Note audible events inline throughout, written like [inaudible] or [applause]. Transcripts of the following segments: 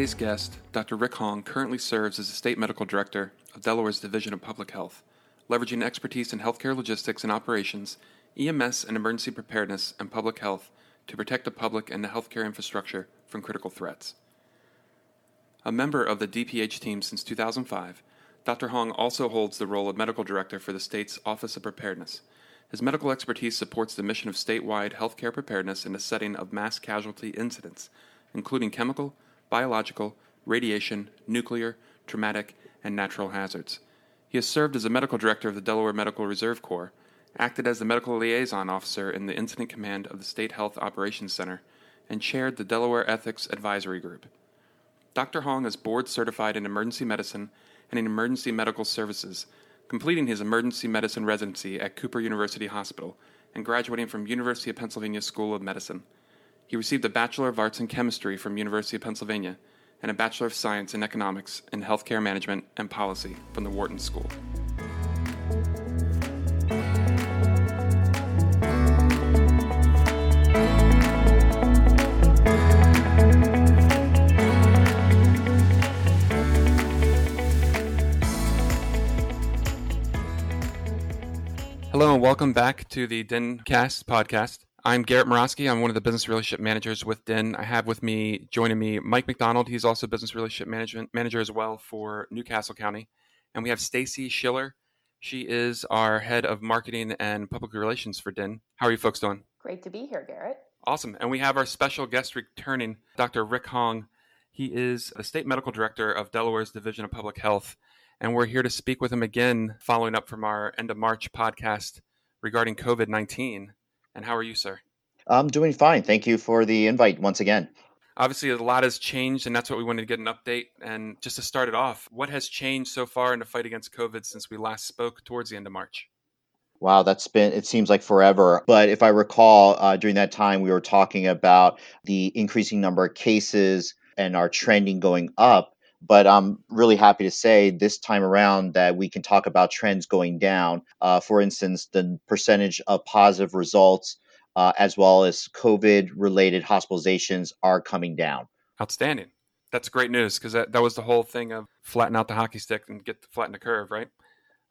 Today's guest, Dr. Rick Hong, currently serves as the State Medical Director of Delaware's Division of Public Health, leveraging expertise in healthcare logistics and operations, EMS and emergency preparedness, and public health to protect the public and the healthcare infrastructure from critical threats. A member of the DPH team since 2005, Dr. Hong also holds the role of Medical Director for the state's Office of Preparedness. His medical expertise supports the mission of statewide healthcare preparedness in the setting of mass casualty incidents, including chemical, biological, radiation, nuclear, traumatic, and natural hazards. He has served as a medical director of the Delaware Medical Reserve Corps, acted as the medical liaison officer in the incident command of the State Health Operations Center, and chaired the Delaware Ethics Advisory Group. Dr. Hong is board certified in emergency medicine and in emergency medical services, completing his emergency medicine residency at Cooper University Hospital and graduating from University of Pennsylvania School of Medicine. He received a Bachelor of Arts in Chemistry from University of Pennsylvania and a Bachelor of Science in Economics in Healthcare Management and Policy from the Wharton School. Hello and welcome back to the DHINcast podcast. I'm Garrett Morosky. I'm one of the business relationship managers with DHIN. I have with me joining me Mike McDonald. He's also business relationship management manager as well for New Castle County. And we have Stacy Schiller. She is our head of marketing and public relations for DHIN. How are you folks doing? Great to be here, Garrett. Awesome. And we have our special guest returning, Dr. Rick Hong. He is the state medical director of Delaware's Division of Public Health and we're here to speak with him again, following up from our end of March podcast regarding COVID 19. And how are you, sir? I'm doing fine. Thank you for the invite once again. Obviously, a lot has changed, and that's what we wanted to get an update. And just to start it off, what has changed so far in the fight against COVID since we last spoke towards the end of March? Wow, that's been, it seems like forever. But if I recall, uh, during that time, we were talking about the increasing number of cases and our trending going up. But I'm really happy to say this time around that we can talk about trends going down. Uh, for instance, the percentage of positive results uh, as well as COVID related hospitalizations are coming down. Outstanding. That's great news because that, that was the whole thing of flatten out the hockey stick and get to flatten the curve, right?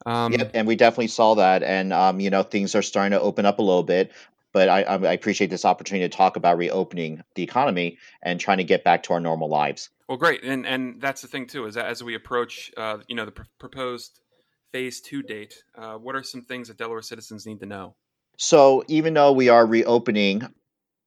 Um, yep, and we definitely saw that, and um, you know things are starting to open up a little bit. But I, I appreciate this opportunity to talk about reopening the economy and trying to get back to our normal lives. Well, great, and and that's the thing too is that as we approach, uh, you know, the pr- proposed phase two date, uh, what are some things that Delaware citizens need to know? So, even though we are reopening,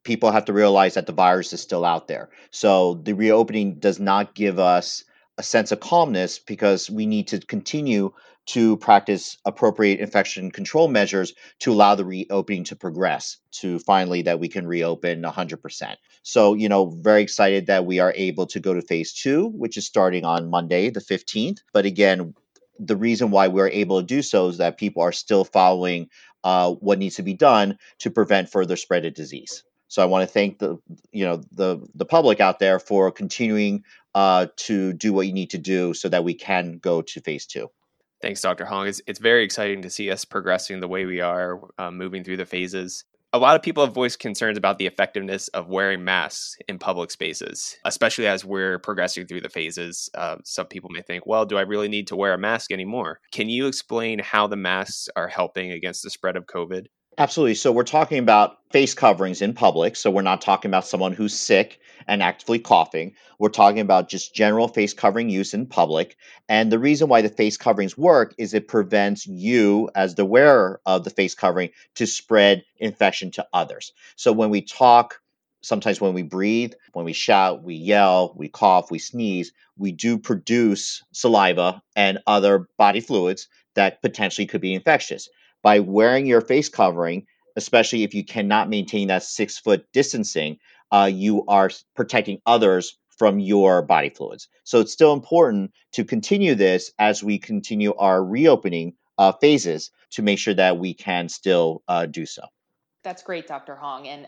people have to realize that the virus is still out there. So, the reopening does not give us a sense of calmness because we need to continue to practice appropriate infection control measures to allow the reopening to progress to finally that we can reopen 100%. So, you know, very excited that we are able to go to phase two, which is starting on Monday, the 15th. But again, the reason why we're able to do so is that people are still following uh, what needs to be done to prevent further spread of disease. So I want to thank the you know the the public out there for continuing uh, to do what you need to do so that we can go to phase two. Thanks, Dr. Hong. It's, it's very exciting to see us progressing the way we are, uh, moving through the phases. A lot of people have voiced concerns about the effectiveness of wearing masks in public spaces, especially as we're progressing through the phases. Uh, some people may think, well, do I really need to wear a mask anymore? Can you explain how the masks are helping against the spread of COVID? Absolutely. So we're talking about face coverings in public. So we're not talking about someone who's sick and actively coughing. We're talking about just general face covering use in public. And the reason why the face coverings work is it prevents you, as the wearer of the face covering, to spread infection to others. So when we talk, sometimes when we breathe, when we shout, we yell, we cough, we sneeze, we do produce saliva and other body fluids that potentially could be infectious by wearing your face covering, especially if you cannot maintain that six foot distancing, uh, you are protecting others from your body fluids. So it's still important to continue this as we continue our reopening uh, phases to make sure that we can still uh, do so. That's great, Dr. Hong. And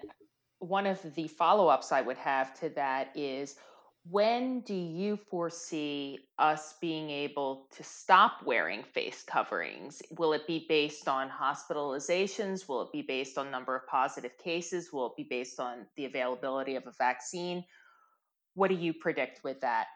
one of the follow ups I would have to that is when do you foresee us being able to stop wearing face coverings? Will it be based on hospitalizations? Will it be based on number of positive cases? Will it be based on the availability of a vaccine? what do you predict with that?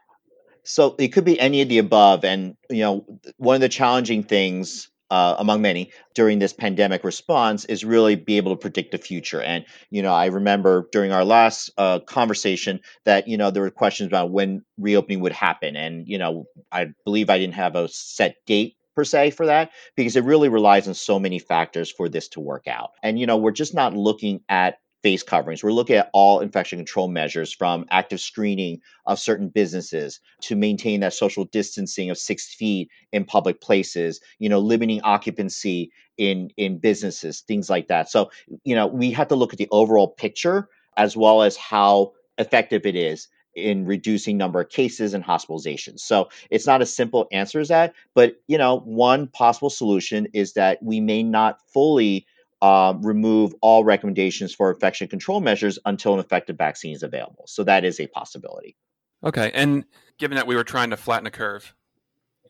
So it could be any of the above. And, you know, one of the challenging things uh, among many during this pandemic response is really be able to predict the future. And you know i remember during our last uh, conversation that you know there were questions about when reopening would happen. And you know i believe i didn't have a set date per se for that because it really relies on so many factors for this to work out. And you know we're just not looking at face coverings. We're looking at all infection control measures from active screening of certain businesses to maintain that social distancing of six feet in public places, you know, limiting occupancy in in businesses, things like that. So, you know, we have to look at the overall picture as well as how effective it is in reducing number of cases and hospitalizations. So it's not a simple answer as that, but you know, one possible solution is that we may not fully um, remove all recommendations for infection control measures until an effective vaccine is available. So that is a possibility. Okay, and given that we were trying to flatten a curve,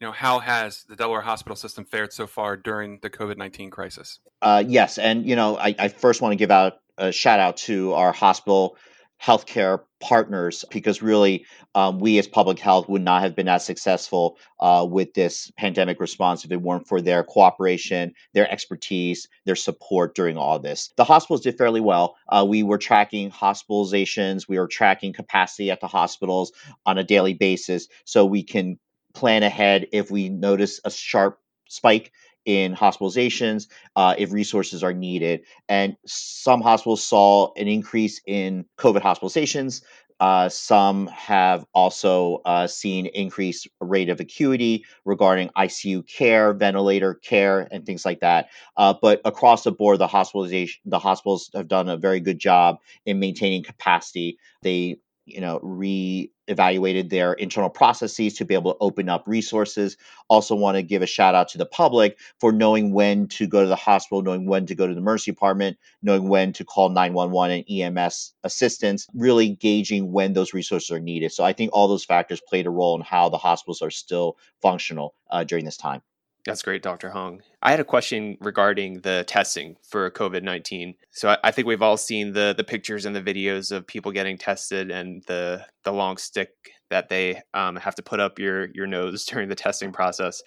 you know, how has the Delaware hospital system fared so far during the COVID nineteen crisis? Uh, yes, and you know, I, I first want to give out a shout out to our hospital healthcare partners because really um, we as public health would not have been as successful uh, with this pandemic response if it weren't for their cooperation their expertise their support during all this. The hospitals did fairly well. Uh, we were tracking hospitalizations. We were tracking capacity at the hospitals on a daily basis so we can plan ahead if we notice a sharp spike in hospitalizations uh, if resources are needed. And some hospitals saw an increase in COVID hospitalizations. Uh, some have also uh, seen increased rate of acuity regarding ICU care, ventilator care, and things like that. Uh, but across the board, the hospitalization, the hospitals have done a very good job in maintaining capacity. They you know re-evaluated their internal processes to be able to open up resources. Also want to give a shout out to the public for knowing when to go to the hospital knowing when to go to the emergency department knowing when to call 911 and ems assistance really gauging when those resources are needed. So i think all those factors played a role in how the hospitals are still functional uh, during this time that's great, Dr. Hong. I had a question regarding the testing for COVID 19. So I, I, think we've all seen the, the pictures and the videos of people getting tested and the, the long stick that they um, have to put up your, your nose [laughs] during the testing process.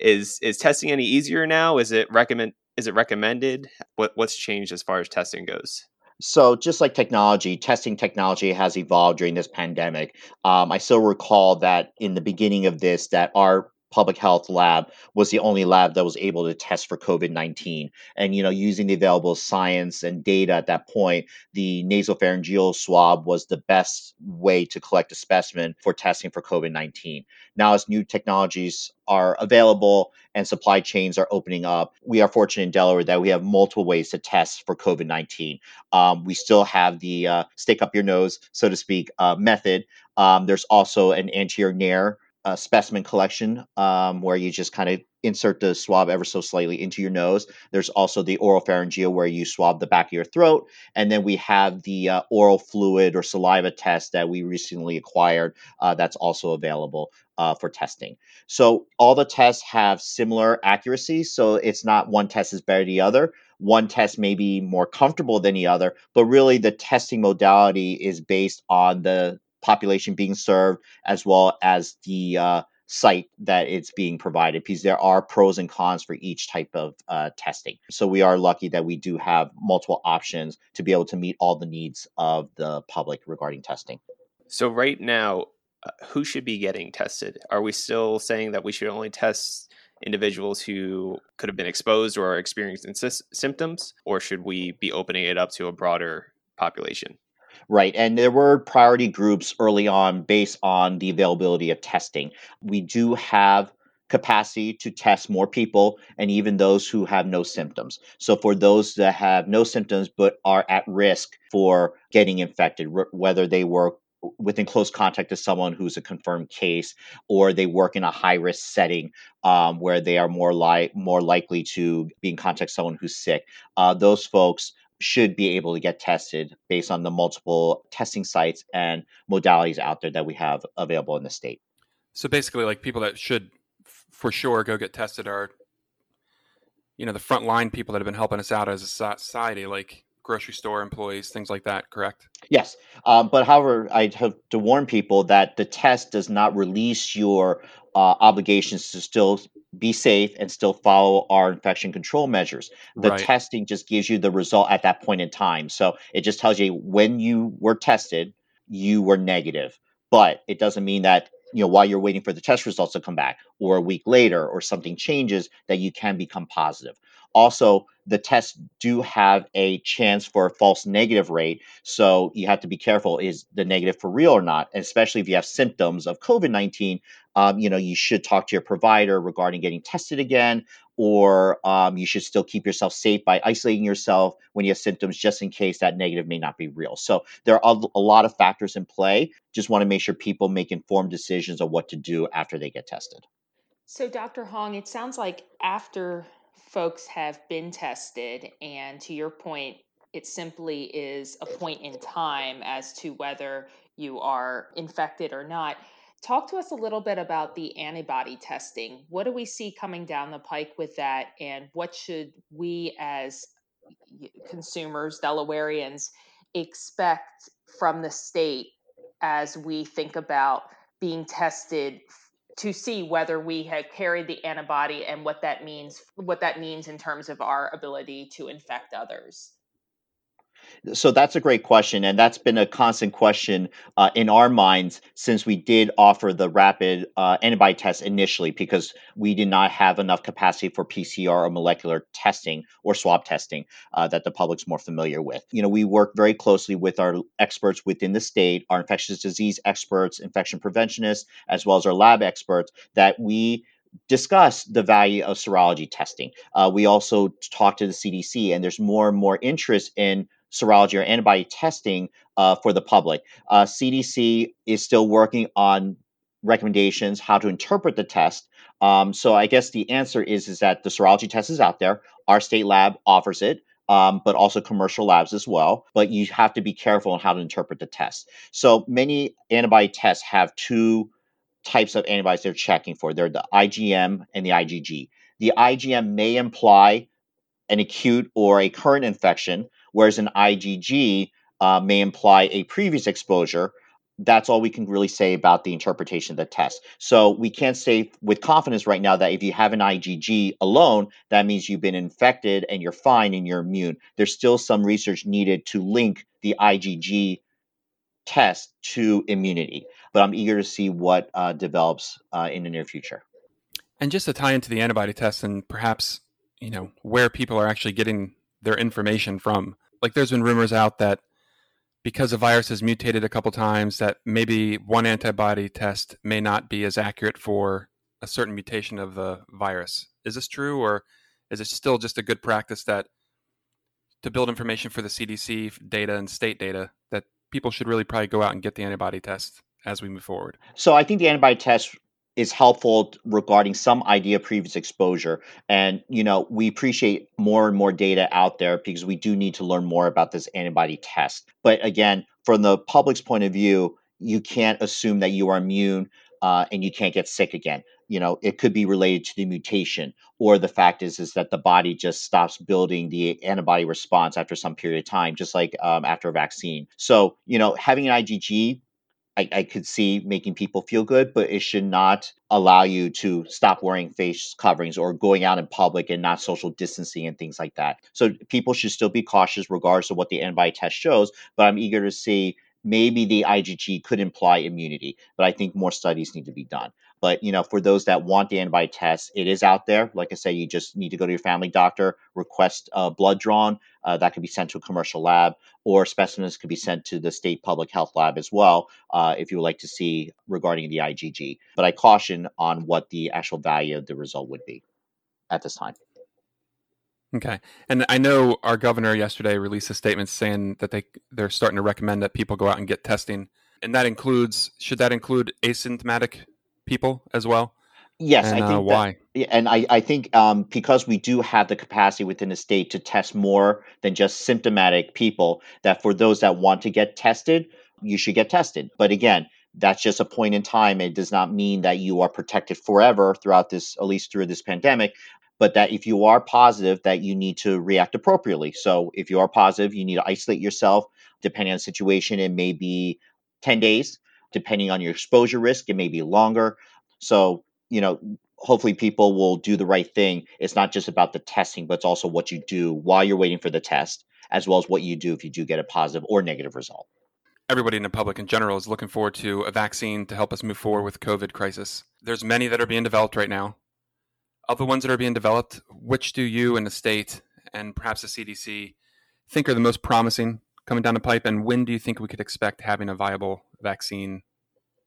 Is, is testing any easier now? Is it recommend, is it recommended? What, what's changed as far as testing goes? So, just like technology, testing technology has evolved during this pandemic. Um, I still recall that in the beginning of this, that our public health lab was the only lab that was able to test for COVID-19. And you know, using the available science and data at that point, the nasopharyngeal swab was the best way to collect a specimen for testing for COVID-19. Now, as new technologies are available and supply chains are opening up, we are fortunate in Delaware that we have multiple ways to test for COVID 19. Um, we still have the uh, stick up your nose, so to speak, uh, method. Um, there's also an anterior nair uh, specimen collection um, where you just kind of insert the swab ever so slightly into your nose. There's also the oral pharyngeal where you swab the back of your throat. And then we have the uh, oral fluid or saliva test that we recently acquired uh, that's also available uh, for testing. So all the tests have similar accuracy. So it's not one test is better than the other. One test may be more comfortable than the other, but really the testing modality is based on the population being served as well as the uh, site that it's being provided because there are pros and cons for each type of uh, testing. So we are lucky that we do have multiple options to be able to meet all the needs of the public regarding testing. So right now, uh, who should be getting tested? Are we still saying that we should only test individuals who could have been exposed or are experiencing sy- symptoms, or should we be opening it up to a broader population? Right. And there were priority groups early on based on the availability of testing. We do have capacity to test more people and even those who have no symptoms. So for those that have no symptoms but are at risk for getting infected, whether they were within close contact to someone who's a confirmed case or they work in a high risk setting um, where they are more like more likely to be in contact with someone who's sick uh, those folks should be able to get tested based on the multiple testing sites and modalities out there that we have available in the state. So basically, like people that should f- for sure go get tested are, you know, the frontline people that have been helping us out as a society, like grocery store employees, things like that, correct? Yes. Um, but however, I have to warn people that the test does not release your uh, obligations to still be safe and still follow our infection control measures. The Right. testing just gives you the result at that point in time. So it just tells you when you were tested, you were negative. But it doesn't mean that you know while you're waiting for the test results to come back or a week later or something changes that you can become positive. Also, the tests do have a chance for a false negative rate. So you have to be careful is the negative for real or not? Especially if you have symptoms of COVID 19, um, you know, you should talk to your provider regarding getting tested again, or um, you should still keep yourself safe by isolating yourself when you have symptoms, just in case that negative may not be real. So there are a lot of factors in play. Just want to make sure people make informed decisions on what to do after they get tested. So, Dr. Hong, it sounds like after folks have been tested, and to your point, it simply is a point in time as to whether you are infected or not. Talk to us a little bit about the antibody testing. What do we see coming down the pike with that, and what should we as consumers, Delawareans, expect from the state as we think about being tested to see whether we have carried the antibody and what that means what that means in terms of our ability to infect others So that's a great question, and that's been a constant question uh, in our minds since we did offer the rapid uh, antibody test initially, because we did not have enough capacity for PCR or molecular testing or swab testing uh, that the public's more familiar with. You know, we work very closely with our experts within the state, our infectious disease experts, infection preventionists, as well as our lab experts, that we discuss the value of serology testing. Uh, we also talk to the CDC, and there's more and more interest in serology or antibody testing uh, for the public. Uh, CDC is still working on recommendations how to interpret the test. Um, so I guess the answer is is that the serology test is out there. Our state lab offers it. Um, but also commercial labs as well. But you have to be careful on how to interpret the test. So many antibody tests have two types of antibodies they're checking for. They're the IgM and the IgG. The IgM may imply an acute or a current infection, whereas an IgG uh, may imply a previous exposure. That's all we can really say about the interpretation of the test. So we can't say with confidence right now that if you have an IgG alone, that means you've been infected and you're fine and you're immune. There's still some research needed to link the IgG test to immunity, but I'm eager to see what uh, develops uh, in the near future. And just to tie into the antibody test and perhaps, you know, where people are actually getting their information from. Like there's been rumors out that because the virus has mutated a couple times that maybe one antibody test may not be as accurate for a certain mutation of the virus. Is this true or is it still just a good practice that to build information for the CDC data and state data that people should really probably go out and get the antibody test as we move forward? So I think the antibody test is helpful regarding some idea of previous exposure. And, you know, we appreciate more and more data out there because we do need to learn more about this antibody test. But again, from the public's point of view, you can't assume that you are immune uh, and you can't get sick again. You know, it could be related to the mutation, or the fact is is that the body just stops building the antibody response after some period of time, just like um, after a vaccine. So, you know, having an IgG I, I could see making people feel good, but it should not allow you to stop wearing face coverings or going out in public and not social distancing and things like that. So people should still be cautious regardless of what the antibody test shows. But I'm eager to see maybe the IgG could imply immunity, but I think more studies need to be done. But you know, for those that want the antibody test, it is out there. Like I say, you just need to go to your family doctor, request uh, blood drawn. Uh, that could be sent to a commercial lab, or specimens could be sent to the state public health lab as well, uh, if you would like to see regarding the IgG. But I caution on what the actual value of the result would be at this time. Okay. And I know our governor yesterday released a statement saying that they they're starting to recommend that people go out and get testing. And that includes should that include asymptomatic people as well? Yes, and I uh, think that, why? yeah, and I, I think um, because we do have the capacity within the state to test more than just symptomatic people, that for those that want to get tested, you should get tested. But again, that's just a point in time. It does not mean that you are protected forever throughout this, at least through this pandemic. but that if you are positive, that you need to react appropriately. So if you are positive, you need to isolate yourself. Depending on the situation, it may be 10 days. Depending on your exposure risk, it may be longer. So, you know, hopefully people will do the right thing. It's not just about the testing, but it's also what you do while you're waiting for the test, as well as what you do if you do get a positive or negative result. Everybody in the public in general is looking forward to a vaccine to help us move forward with COVID crisis. There's many that are being developed right now. Of the ones that are being developed, which do you and the state and perhaps the CDC think are the most promising coming down the pipe? And when do you think we could expect having a viable vaccine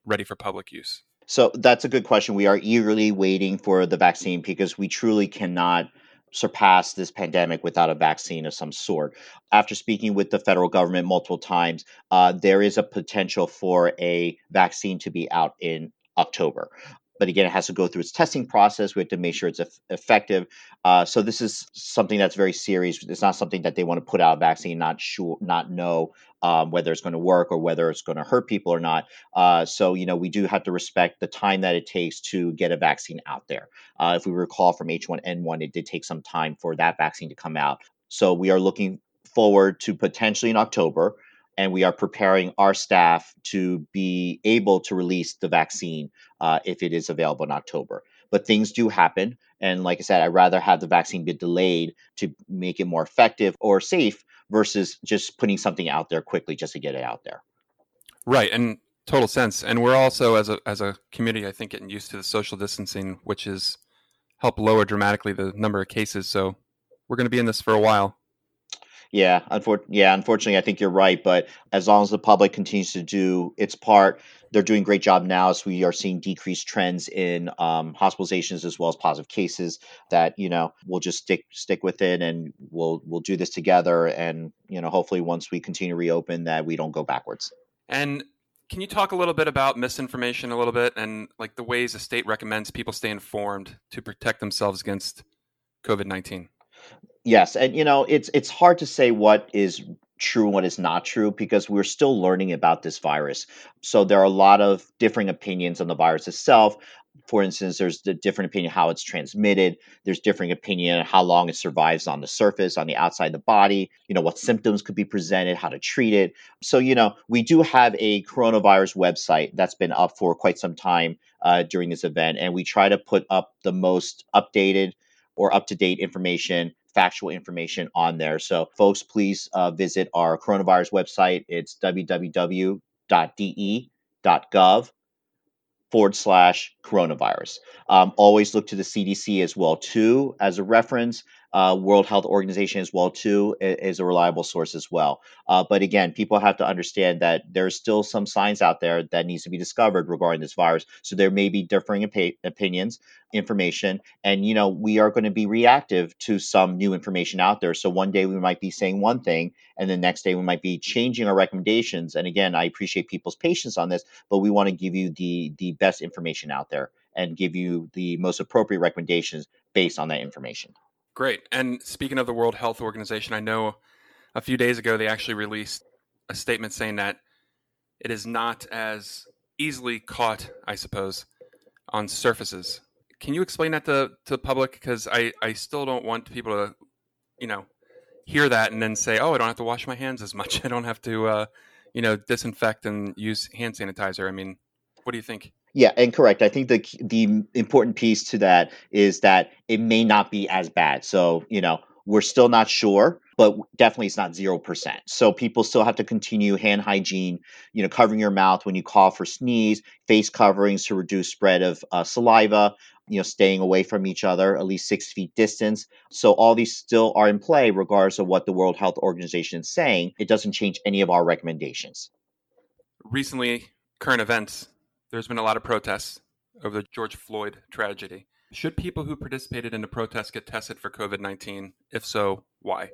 ready for public use? So that's a good question. We are eagerly waiting for the vaccine because we truly cannot surpass this pandemic without a vaccine of some sort. After speaking with the federal government multiple times, uh, there is a potential for a vaccine to be out in October but again, it has to go through its testing process. We have to make sure it's effective. Uh, so this is something that's very serious. It's not something that they want to put out a vaccine, not sure, not know um, whether it's going to work or whether it's going to hurt people or not. Uh, so you know, we do have to respect the time that it takes to get a vaccine out there. Uh, if we recall from H1N1, it did take some time for that vaccine to come out. So we are looking forward to potentially in October and we are preparing our staff to be able to release the vaccine uh, if it is available in October. But things do happen. And like I said, I'd rather have the vaccine be delayed to make it more effective or safe versus just putting something out there quickly just to get it out there. Right. And total sense. And we're also, as a, as a community, I think, getting used to the social distancing, which has helped lower dramatically the number of cases. So we're going to be in this for a while. Yeah, unfor- yeah, unfortunately, I think you're right. But as long as the public continues to do its part, they're doing a great job now. As we are seeing decreased trends in um, hospitalizations as well as positive cases. That you know we'll just stick stick with it, and we'll we'll do this together. And you know, hopefully, once we continue to reopen, that we don't go backwards. And can you talk a little bit about misinformation a little bit and like the ways the state recommends people stay informed to protect themselves against COVID nineteen? Yes, and you know it's it's hard to say what is true and what is not true because we're still learning about this virus. So there are a lot of differing opinions on the virus itself. For instance, there's the different opinion how it's transmitted. There's differing opinion how long it survives on the surface, on the outside of the body. You know what symptoms could be presented, how to treat it. So you know we do have a coronavirus website that's been up for quite some time uh, during this event, and we try to put up the most updated or up to date information factual information on there. So, folks, please uh, visit our coronavirus website. It's www.de.gov forward slash coronavirus. Um, always look to the CDC as well too as a reference uh, World Health Organization as well too is a reliable source as well. Uh, but again, people have to understand that there's still some science out there that needs to be discovered regarding this virus. So there may be differing op- opinions, information, and you know we are going to be reactive to some new information out there. So one day we might be saying one thing, and the next day we might be changing our recommendations. And again, I appreciate people's patience on this, but we want to give you the the best information out there and give you the most appropriate recommendations based on that information. Great. And speaking of the World Health Organization, I know a few days ago they actually released a statement saying that it is not as easily caught, I suppose, on surfaces. Can you explain that to, to the public? Because I, I still don't want people to, you know, hear that and then say, oh, I don't have to wash my hands as much. [laughs] I don't have to, uh, you know, disinfect and use hand sanitizer. I mean, what do you think? Yeah, and correct. I think the the important piece to that is that it may not be as bad. So, you know, we're still not sure, but definitely it's not 0%. So people still have to continue hand hygiene, you know, covering your mouth when you cough or sneeze, face coverings to reduce spread of uh, saliva, you know, staying away from each other, at least six feet distance. So all these still are in play regardless of what the World Health Organization is saying. It doesn't change any of our recommendations. Recently, current events there's been a lot of protests over the George Floyd tragedy. Should people who participated in the protests get tested for COVID 19? If so, why?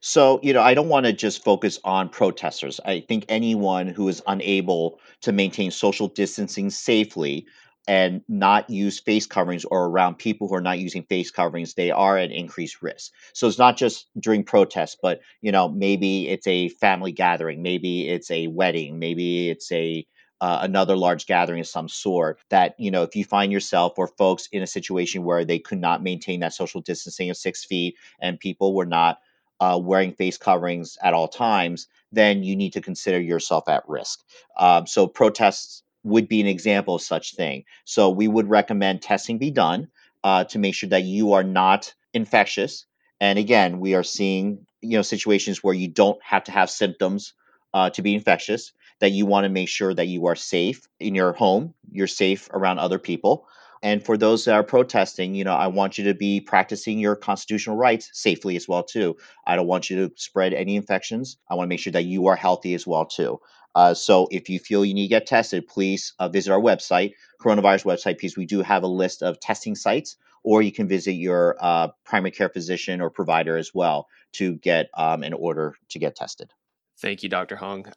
So, you know, I don't want to just focus on protesters. I think anyone who is unable to maintain social distancing safely and not use face coverings or around people who are not using face coverings, they are at increased risk. So it's not just during protests, but you know, maybe it's a family gathering, maybe it's a wedding, maybe it's a uh, another large gathering of some sort that you know if you find yourself or folks in a situation where they could not maintain that social distancing of six feet and people were not uh, wearing face coverings at all times then you need to consider yourself at risk. Um, so protests would be an example of such thing. So we would recommend testing be done uh, to make sure that you are not infectious. And again we are seeing you know situations where you don't have to have symptoms uh, to be infectious that you want to make sure that you are safe in your home, you're safe around other people. And for those that are protesting, you know, I want you to be practicing your constitutional rights safely as well too. I don't want you to spread any infections. I want to make sure that you are healthy as well too. Uh, so if you feel you need to get tested, please uh, visit our website, coronavirus website, because we do have a list of testing sites, or you can visit your uh, primary care physician or provider as well to get um, an order to get tested. Thank you, Dr. Hong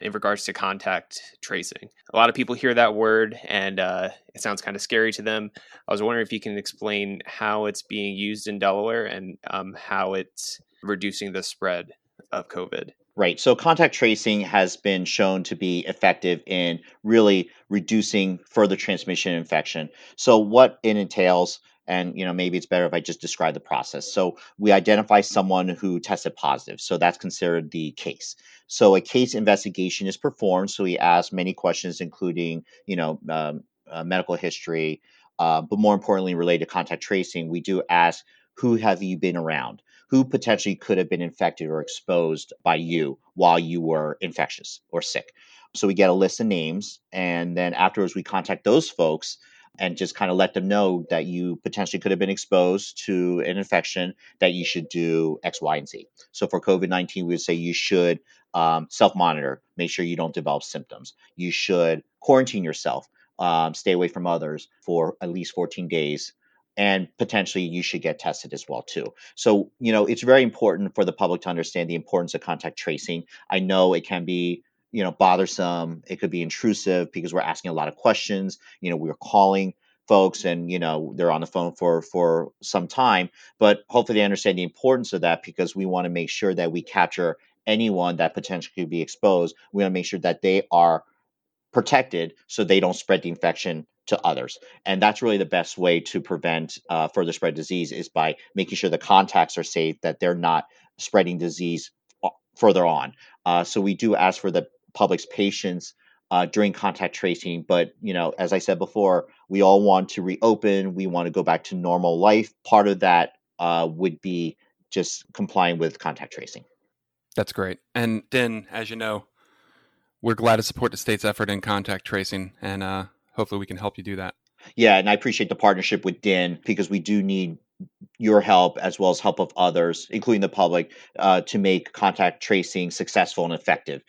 in regards to contact tracing. A lot of people hear that word and uh, it sounds kind of scary to them. I was wondering if you can explain how it's being used in Delaware and um, how it's reducing the spread of COVID. Right. So contact tracing has been shown to be effective in really reducing further transmission infection. So what it entails and you know maybe it's better if i just describe the process. So we identify someone who tested positive. So that's considered the case. So a case investigation is performed. So we ask many questions including you know um, uh, medical history uh, but more importantly related to contact tracing. We do ask who have you been around? Who potentially could have been infected or exposed by you while you were infectious or sick? So we get a list of names and then afterwards we contact those folks and just kind of let them know that you potentially could have been exposed to an infection that you should do X, Y, and Z. So for COVID 19, we would say you should um, self monitor, make sure you don't develop symptoms. You should quarantine yourself, um, stay away from others for at least 14 days. And potentially you should get tested as well too. So you know it's very important for the public to understand the importance of contact tracing. I know it can be you know bothersome. It could be intrusive because we're asking a lot of questions. You know we're calling folks and you know they're on the phone for for some time but hopefully they understand the importance of that because we want to make sure that we capture anyone that potentially could be exposed. We want to make sure that they are protected so they don't spread the infection to others. And that's really the best way to prevent uh, further spread disease is by making sure the contacts are safe that they're not spreading disease uh, further on. Uh, so we do ask for the public's patience uh, during contact tracing. But you know, as I said before, we all want to reopen. We want to go back to normal life. Part of that uh, would be just complying with contact tracing. That's great. And DHIN, as you know, we're glad to support the state's effort in contact tracing, and uh, hopefully we can help you do that. Yeah, and I appreciate the partnership with DHIN because we do need your help as well as help of others, including the public, uh, to make contact tracing successful and effective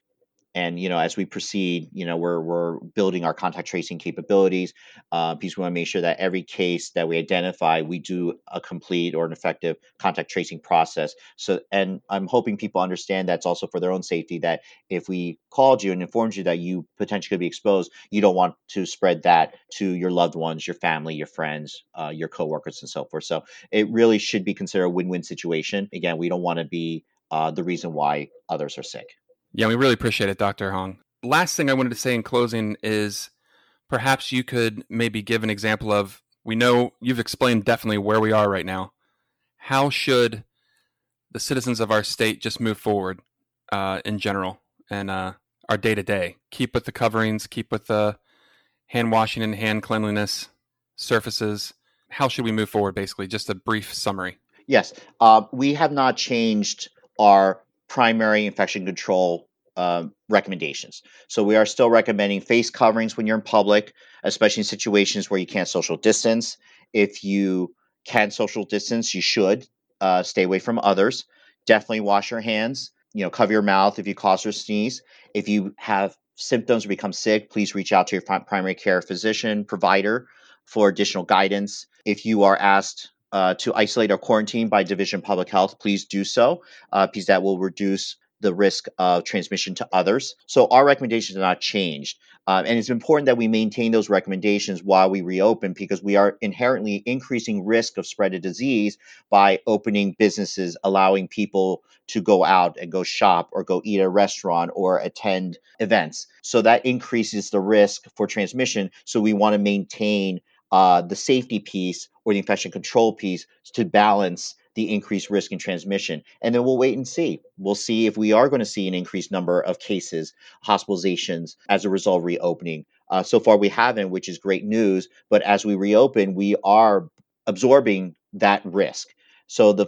and you know as we proceed you know we're we're building our contact tracing capabilities uh, because we want to make sure that every case that we identify we do a complete or an effective contact tracing process. So and i'm hoping people understand that's also for their own safety that if we called you and informed you that you potentially could be exposed you don't want to spread that to your loved ones your family your friends uh, your coworkers and so forth. So it really should be considered a win-win situation. Again we don't want to be uh, the reason why others are sick yeah, we really appreciate it, Dr. Hong. Last thing I wanted to say in closing is perhaps you could maybe give an example of we know you've explained definitely where we are right now. How should the citizens of our state just move forward uh, in general and uh, our day to day? Keep with the coverings, keep with the hand washing and hand cleanliness, surfaces. How should we move forward, basically? Just a brief summary. Yes. Uh, we have not changed our primary infection control uh, recommendations. So we are still recommending face coverings when you're in public, especially in situations where you can't social distance. If you can social distance, you should uh, stay away from others. Definitely wash your hands. You know, cover your mouth if you cough or sneeze. If you have symptoms or become sick, please reach out to your primary care physician provider for additional guidance. If you are asked uh, to isolate or quarantine by Division Public Health, please do so, uh, because that will reduce the risk of transmission to others. So our recommendations are not changed. Um, and it's important that we maintain those recommendations while we reopen because we are inherently increasing risk of spread of disease by opening businesses, allowing people to go out and go shop or go eat at a restaurant or attend events. So that increases the risk for transmission. So we want to maintain uh, the safety piece or the infection control piece to balance the increased risk in transmission. And then we'll wait and see. We'll see if we are going to see an increased number of cases, hospitalizations as a result of reopening. Uh, so far, we haven't, which is great news. But as we reopen, we are absorbing that risk. So the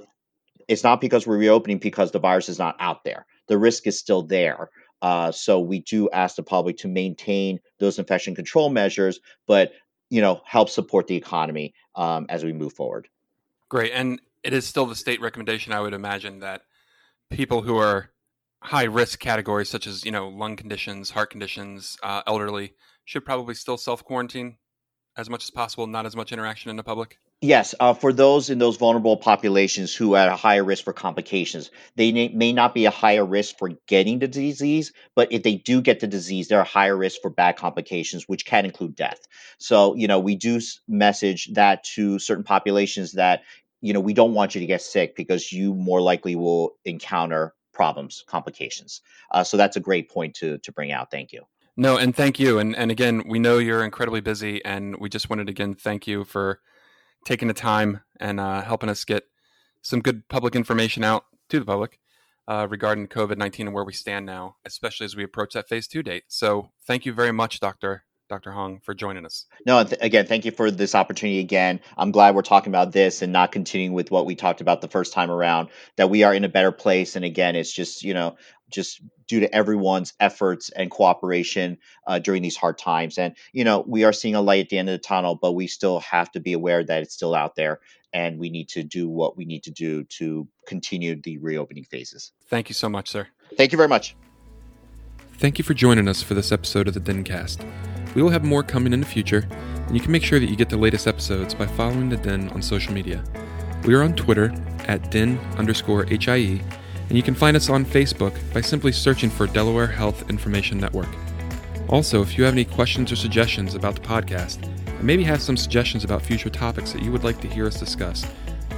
it's not because we're reopening because the virus is not out there. The risk is still there. Uh, so we do ask the public to maintain those infection control measures, but you know help support the economy um, as we move forward. Great, and it is still the state recommendation. I would imagine that people who are high risk categories, such as you know lung conditions, heart conditions, uh, elderly, should probably still self quarantine as much as possible. Not as much interaction in the public. Yes, uh, for those in those vulnerable populations who are at a higher risk for complications, they may, not be a higher risk for getting the disease, but if they do get the disease, they're a higher risk for bad complications, which can include death. So, you know, we do message that to certain populations that you know, we don't want you to get sick because you more likely will encounter problems, complications. Uh, so that's a great point to to bring out. Thank you. No, and thank you. And and again, we know you're incredibly busy, and we just wanted to again thank you for taking the time and uh, helping us get some good public information out to the public uh, regarding COVID nineteen and where we stand now, especially as we approach that phase two date. So thank you very much, Doctor Dr. Hong, for joining us. No, th- again, thank you for this opportunity again. I'm glad we're talking about this and not continuing with what we talked about the first time around, that we are in a better place. And again, it's just, you know, just due to everyone's efforts and cooperation uh, during these hard times. And, you know, we are seeing a light at the end of the tunnel, but we still have to be aware that it's still out there and we need to do what we need to do to continue the reopening phases. Thank you so much, sir. Thank you very much. Thank you for joining us for this episode of the DHINcast. We will have more coming in the future, and you can make sure that you get the latest episodes by following the DHIN on social media. We are on Twitter at DHIN underscore HIE, and you can find us on Facebook by simply searching for Delaware Health Information Network. Also, if you have any questions or suggestions about the podcast, and maybe have some suggestions about future topics that you would like to hear us discuss,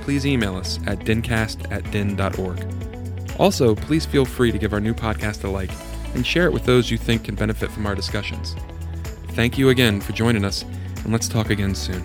please email us at dhincast at dhin.org. Also, please feel free to give our new podcast a like and share it with those you think can benefit from our discussions. Thank you again for joining us, and let's talk again soon.